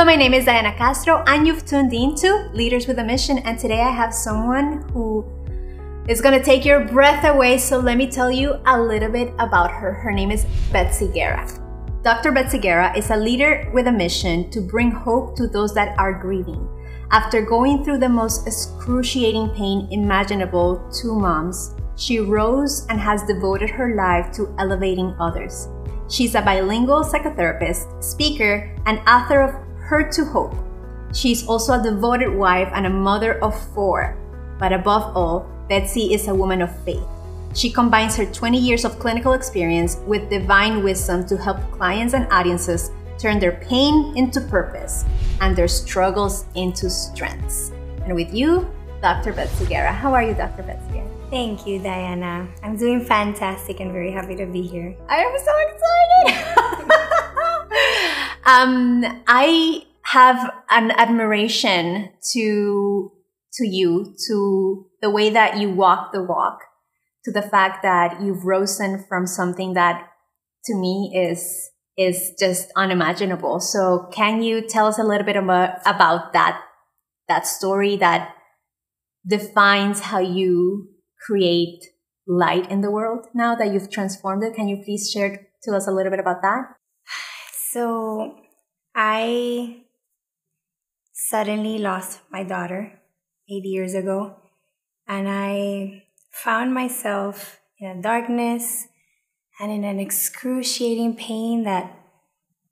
Hello, my name is Diana Castro, and you've tuned into Leaders with a Mission. And today I have someone who is going to take your breath away. So let me tell you a little bit about her. Her name is Betsy Guerra. Dr. Betsy Guerra is a leader with a mission to bring hope to those that are grieving. After going through the most excruciating pain imaginable to moms, she rose and has devoted her life to elevating others. She's a bilingual psychotherapist, speaker, and author of Hurt to Hope. She is also a devoted wife and a mother of four. But above all, Betsy is a woman of faith. She combines her 20 years of clinical experience with divine wisdom to help clients and audiences turn their pain into purpose and their struggles into strengths. And with you, Dr. Betsy Guerra. How are you, Dr. Betsy Guerra? Thank you, Diana. I'm doing fantastic and very happy to be here. I am so excited. Um, I have an admiration to to you, to the way that you walk the walk, to the fact that you've risen from something that to me is is just unimaginable. So can you tell us a little bit about, that that story that defines how you create light in the world now that you've transformed it? Can you please share to us a little bit about that? So I suddenly lost my daughter eight years ago, and I found myself in a darkness and in an excruciating pain that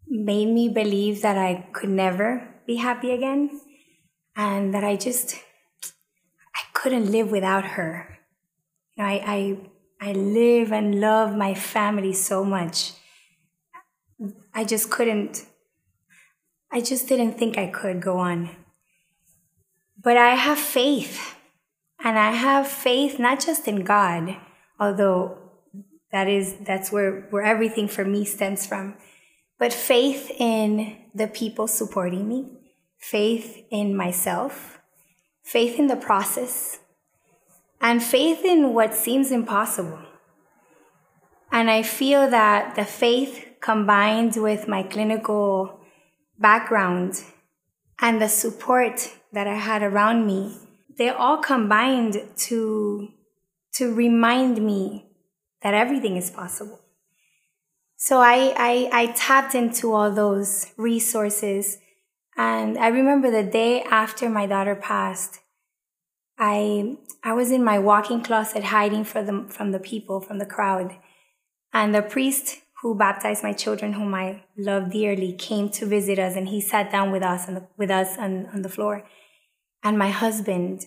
made me believe that I could never be happy again and that I just I couldn't live without her. You know, I I I live and love my family so much. I just couldn't I just didn't think I could go on. But I have faith. And I have faith not just in God, although that is that's where, where everything for me stems from, but faith in the people supporting me, faith in myself, faith in the process, and faith in what seems impossible. And I feel that the faith combined with my clinical background and the support that I had around me, they all combined to, to remind me that everything is possible. So I, I, I tapped into all those resources. And I remember the day after my daughter passed, I, I was in my walk-in closet hiding from the, from the people, from the crowd. And the priest who baptized my children, whom I love dearly, came to visit us, and he sat down with us on the, with us on, on the floor. And my husband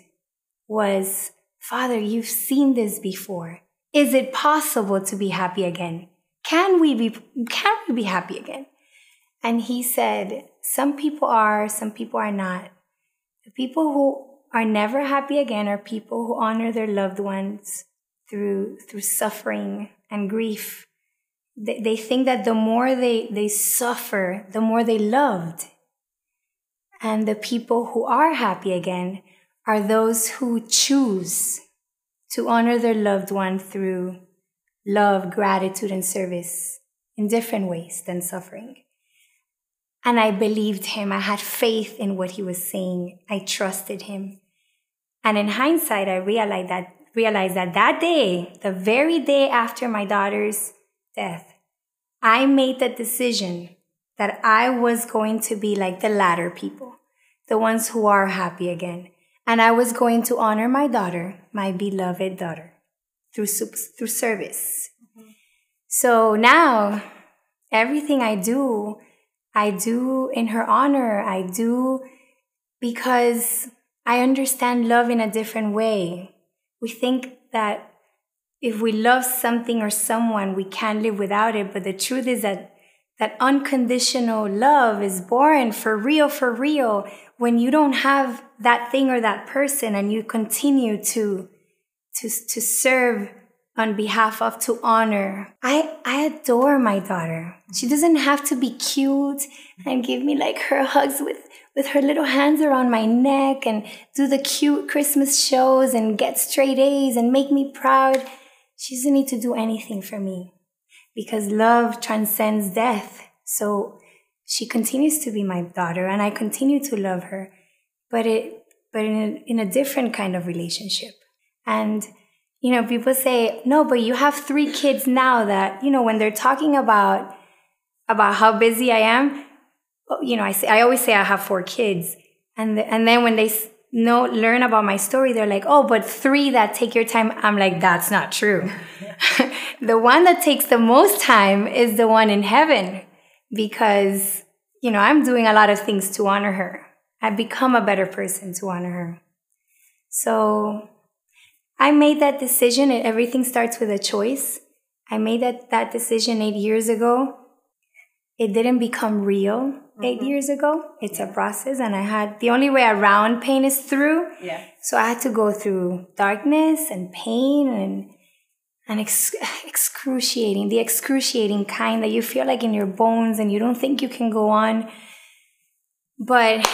was, Father, you've seen this before. Is it possible to be happy again? Can we be, can we be happy again? And he said, some people are, some people are not. The people who are never happy again are people who honor their loved ones through, through suffering and grief they, they think that the more they, they suffer, the more they loved. And the people who are happy again are those who choose to honor their loved one through love, gratitude, and service in different ways than suffering. And I believed him. I had faith in what he was saying. I trusted him. And in hindsight, I realized that, realized that that day, the very day after my daughter's death, I made the decision that I was going to be like the latter people, the ones who are happy again. And I was going to honor my daughter, my beloved daughter, through, through service. Mm-hmm. So now, everything I do, I do in her honor. I do because I understand love in a different way. We think that if we love something or someone, we can't live without it. But the truth is that that unconditional love is born for real, for real, when you don't have that thing or that person and you continue to, to, to serve on behalf of to honor. I, I adore my daughter. She doesn't have to be cute and give me like her hugs with, with her little hands around my neck and do the cute Christmas shows and get straight A's and make me proud. She doesn't need to do anything for me because love transcends death. So she continues to be my daughter and I continue to love her, but it, but in a, in a different kind of relationship. And, you know, people say, no, but you have three kids now that, you know, when they're talking about, about how busy I am, oh, you know, I say, I always say I have four kids. And, the, and then when they know, learn about my story, they're like, oh, but three that take your time. I'm like, that's not true. the one that takes the most time is the one in heaven because, you know, I'm doing a lot of things to honor her. I've become a better person to honor her. So I made that decision. And everything starts with a choice. I made that, that decision eight years ago. It didn't become real mm-hmm. eight years ago. It's a process. And I had the only way around pain is through. Yeah. So I had to go through darkness and pain and and ex- excruciating, the excruciating kind that you feel like in your bones and you don't think you can go on. But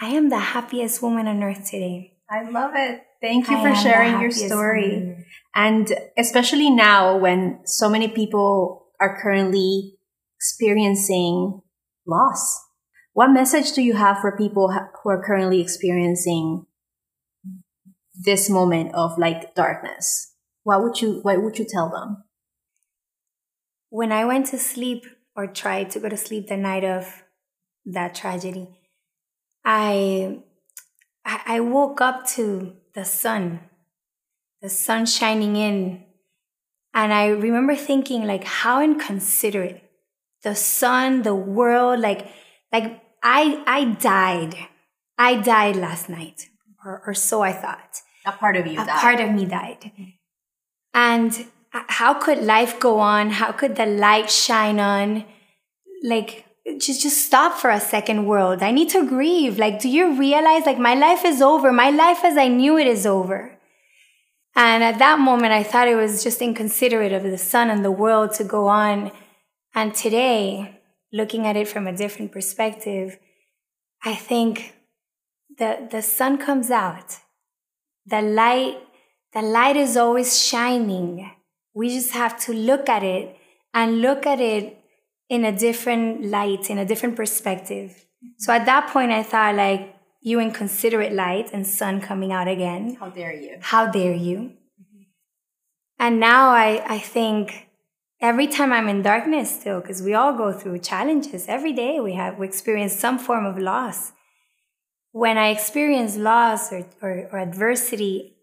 I am the happiest woman on earth today. I love it. Thank you I for sharing your story. And especially now when so many people are currently experiencing loss. What message do you have for people who are currently experiencing this moment of like darkness? what would you what would you tell them? When I went to sleep or tried to go to sleep the night of that tragedy, I I woke up to the sun, the sun shining in. And I remember thinking like how inconsiderate. The sun, the world, like like I I died. I died last night. Or, or so I thought. A part of you a died. part of me died. And how could life go on? How could the light shine on? Like, just just stop for a second world i need to grieve like do you realize like my life is over my life as i knew it is over and at that moment i thought it was just inconsiderate of the sun and the world to go on and today looking at it from a different perspective i think the the sun comes out the light the light is always shining. We just have to look at it and look at it in a different light, in a different perspective. So at that point, I thought, like, you inconsiderate light and sun coming out again. How dare you? How dare you? Mm-hmm. And now I, I think every time I'm in darkness still, because we all go through challenges every day, we have, we experience some form of loss. When I experience loss or, or, or adversity,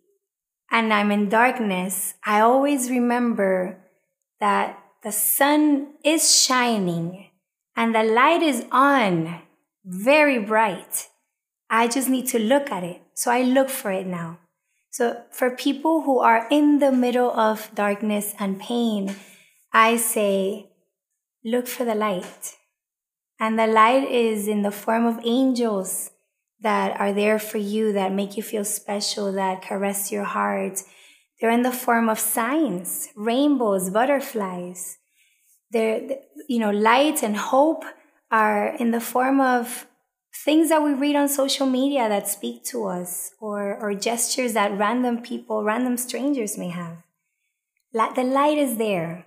and I'm in darkness, I always remember that the sun is shining and the light is on, very bright. I just need to look at it. So I look for it now. So for people who are in the middle of darkness and pain, I say, look for the light. And the light is in the form of angels that are there for you, that make you feel special, that caress your heart. They're in the form of signs, rainbows, butterflies. They're, you know, light and hope are in the form of things that we read on social media that speak to us or, or gestures that random people, random strangers may have. The light is there.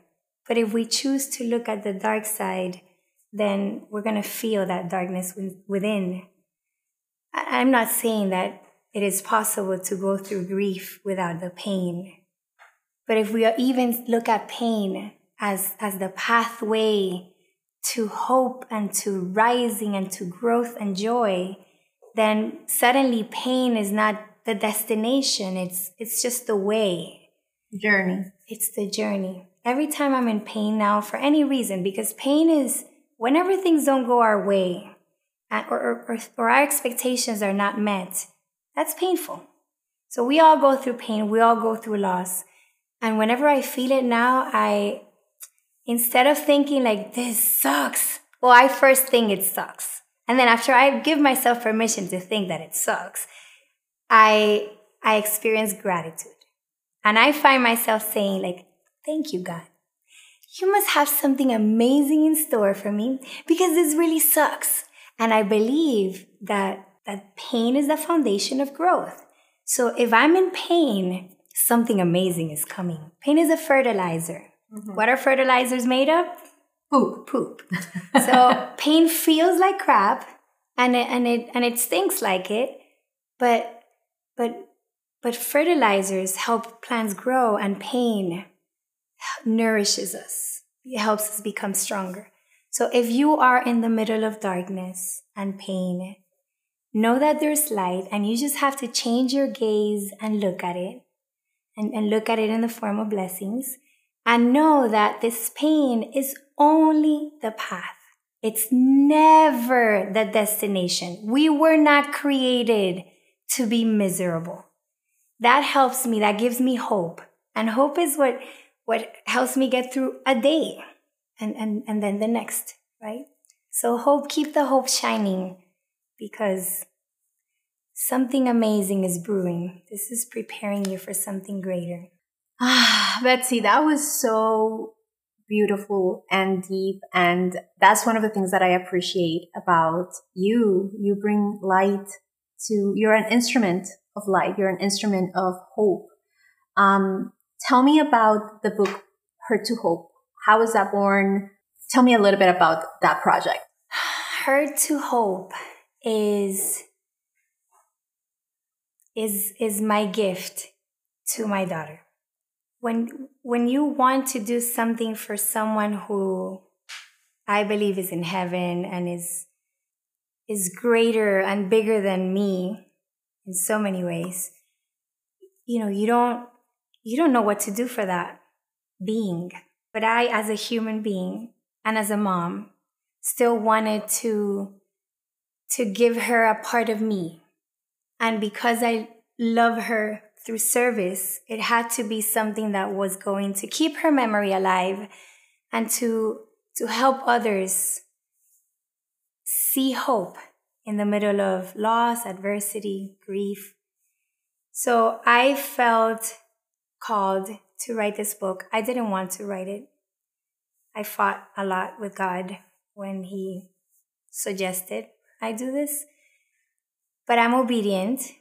But if we choose to look at the dark side, then we're going to feel that darkness within. I'm not saying that it is possible to go through grief without the pain. But if we even look at pain as, as the pathway to hope and to rising and to growth and joy, then suddenly pain is not the destination. It's, it's just the way. Journey. It's the journey. Every time I'm in pain now for any reason, because pain is whenever things don't go our way, or, or, or our expectations are not met, that's painful. So we all go through pain, we all go through loss. And whenever I feel it now, I, instead of thinking like, this sucks, well, I first think it sucks. And then after I give myself permission to think that it sucks, I, I experience gratitude. And I find myself saying like, thank you, God. You must have something amazing in store for me because this really sucks. And I believe that, that pain is the foundation of growth. So if I'm in pain, something amazing is coming. Pain is a fertilizer. Mm-hmm. What are fertilizers made of? poop. Poop. so pain feels like crap and it, and it and it stinks like it, but but but fertilizers help plants grow and pain nourishes us. It helps us become stronger. So if you are in the middle of darkness and pain, know that there's light and you just have to change your gaze and look at it and, and look at it in the form of blessings and know that this pain is only the path. It's never the destination. We were not created to be miserable. That helps me. That gives me hope. And hope is what, what helps me get through a day and, and, and then the next, right? So hope, keep the hope shining because something amazing is brewing. This is preparing you for something greater. Ah, Betsy, that was so beautiful and deep. And that's one of the things that I appreciate about you. You bring light to, you're an instrument of light. You're an instrument of hope. Um, tell me about the book, Hurt to Hope. How was that born? Tell me a little bit about that project. Hurt to Hope is is is my gift to my daughter. When when you want to do something for someone who I believe is in heaven and is is greater and bigger than me in so many ways, you know, you don't you don't know what to do for that being. But I as a human being and as a mom still wanted to to give her a part of me and because I love her through service, it had to be something that was going to keep her memory alive and to, to help others see hope in the middle of loss, adversity, grief. So I felt called to write this book. I didn't want to write it. I fought a lot with God when He suggested I do this but I'm obedient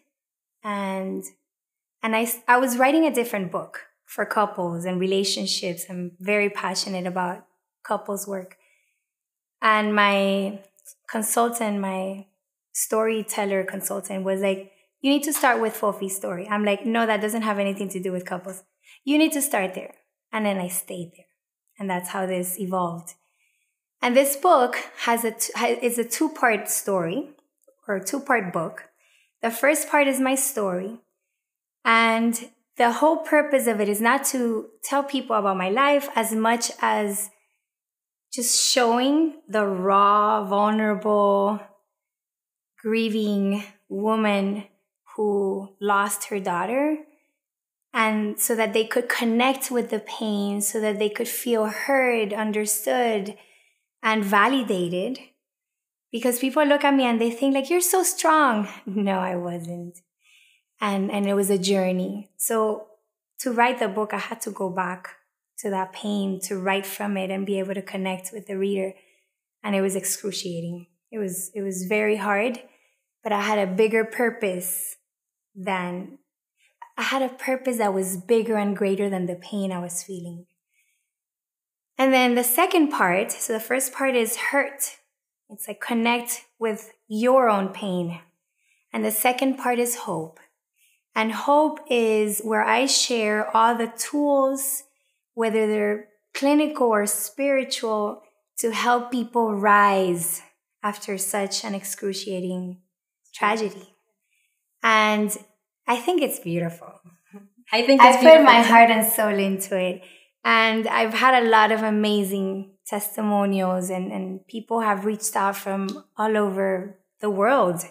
and and I I was writing a different book for couples and relationships. I'm very passionate about couples work. And my consultant, my storyteller consultant was like, you need to start with Fofi's story. I'm like, no, that doesn't have anything to do with couples. You need to start there. And then I stayed there. And that's how this evolved. And this book has a, is a two part story or two part book. The first part is my story. And the whole purpose of it is not to tell people about my life as much as just showing the raw, vulnerable, grieving woman who lost her daughter. And so that they could connect with the pain, so that they could feel heard, understood, and validated. Because people look at me and they think like you're so strong. No i wasn't. And and it was a journey. So to write the book i had to go back to that pain to write from it and be able to connect with the reader. And it was excruciating. It was it was very hard but i had a bigger purpose than i had a purpose that was bigger and greater than the pain i was feeling and then the second part so the first part is hurt it's like connect with your own pain. And the second part is hope. And hope is where I share all the tools, whether they're clinical or spiritual, to help people rise after such an excruciating tragedy. And I think it's beautiful. I think I put my heart and soul into it. And I've had a lot of amazing testimonials and, and people have reached out from all over the world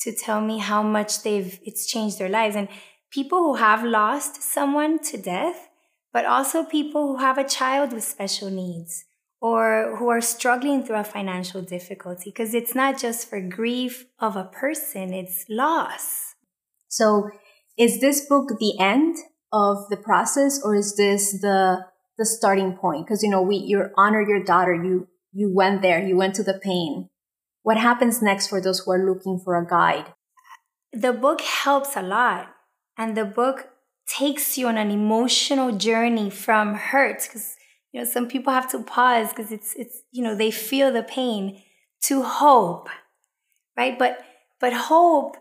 to tell me how much they've it's changed their lives and people who have lost someone to death but also people who have a child with special needs or who are struggling through a financial difficulty because it's not just for grief of a person it's loss so is this book the end of the process or is this the the starting point? Because you know we you honor your daughter. You you went there. You went to the pain. What happens next for those who are looking for a guide? The book helps a lot and the book takes you on an emotional journey from hurt because you know, some people have to pause because it's, it's, you know, they feel the pain to hope, right? But, but hope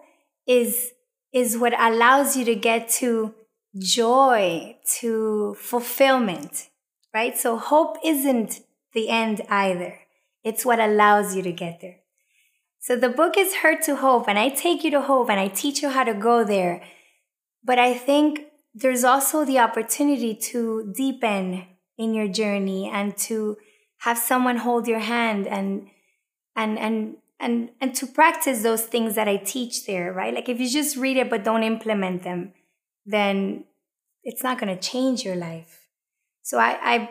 is, is what allows you to get to joy, to fulfillment, right? So hope isn't the end either. It's what allows you to get there. So the book is Hurt to Hope, and I take you to hope and I teach you how to go there. But I think there's also the opportunity to deepen in your journey and to have someone hold your hand and and and and and to practice those things that I teach there, right? Like if you just read it but don't implement them, then it's not going to change your life. So I, I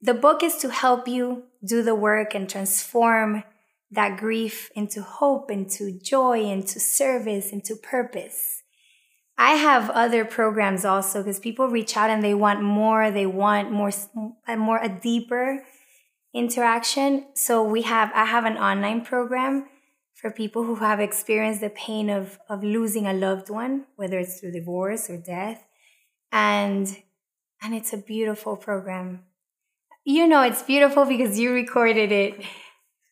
the book is to help you do the work and transform that grief into hope, into joy, into service, into purpose. I have other programs also because people reach out and they want more, they want more, more, a deeper interaction. So we have, I have an online program for people who have experienced the pain of, of losing a loved one, whether it's through divorce or death. And, and it's a beautiful program. You know, it's beautiful because you recorded it.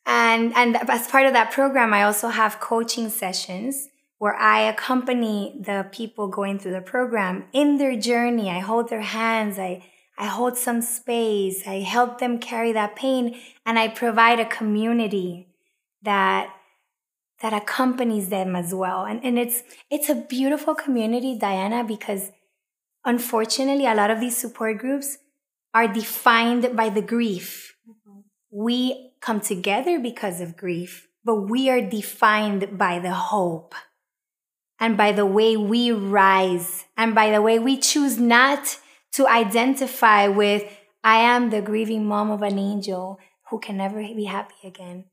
And, and as part of that program, I also have coaching sessions where I accompany the people going through the program in their journey. I hold their hands. I, I hold some space. I help them carry that pain and I provide a community that that accompanies them as well. And, and it's it's a beautiful community, Diana, because unfortunately a lot of these support groups are defined by the grief. Mm-hmm. We come together because of grief, but we are defined by the hope and by the way we rise and by the way we choose not to identify with, I am the grieving mom of an angel who can never be happy again,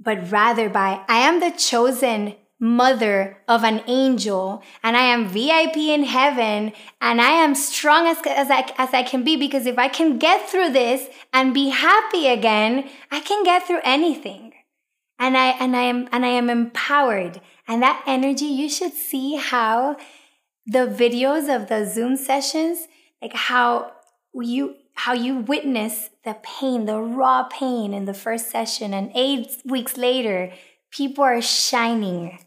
but rather by, I am the chosen mother of an angel and I am VIP in heaven and I am strong as, as, I, as I can be because if I can get through this and be happy again, I can get through anything. And I, and I am, and I am empowered. And that energy, you should see how the videos of the Zoom sessions, like how you, how you witness the pain, the raw pain in the first session and eight weeks later, people are shining.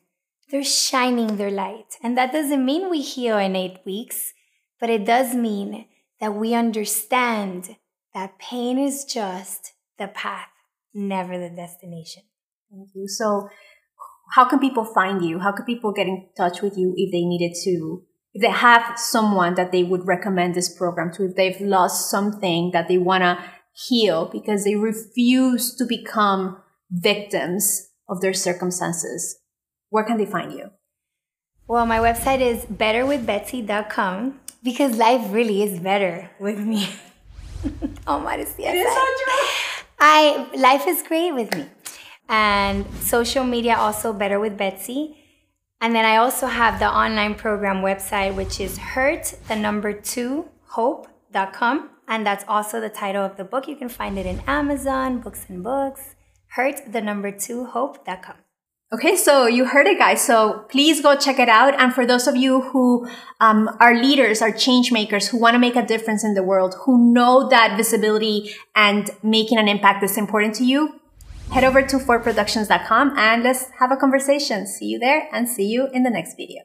They're shining their light. And that doesn't mean we heal in eight weeks, but it does mean that we understand that pain is just the path, never the destination. Thank you. So, how can people find you? How can people get in touch with you if they needed to? If they have someone that they would recommend this program to, if they've lost something that they want to heal because they refuse to become victims of their circumstances, where can they find you? Well, my website is betterwithbetsy.com because life really is better with me. oh, my, modesty. It is so true. I life is great with me. And social media also better with Betsy. And then I also have the online program website, which is hurt the number two hope.com. And that's also the title of the book. You can find it in Amazon, Books and Books, hurt the number two hope.com. Okay, so you heard it, guys. So please go check it out. And for those of you who um, are leaders, are change makers, who want to make a difference in the world, who know that visibility and making an impact is important to you, head over to forproductions.com and let's have a conversation. See you there and see you in the next video.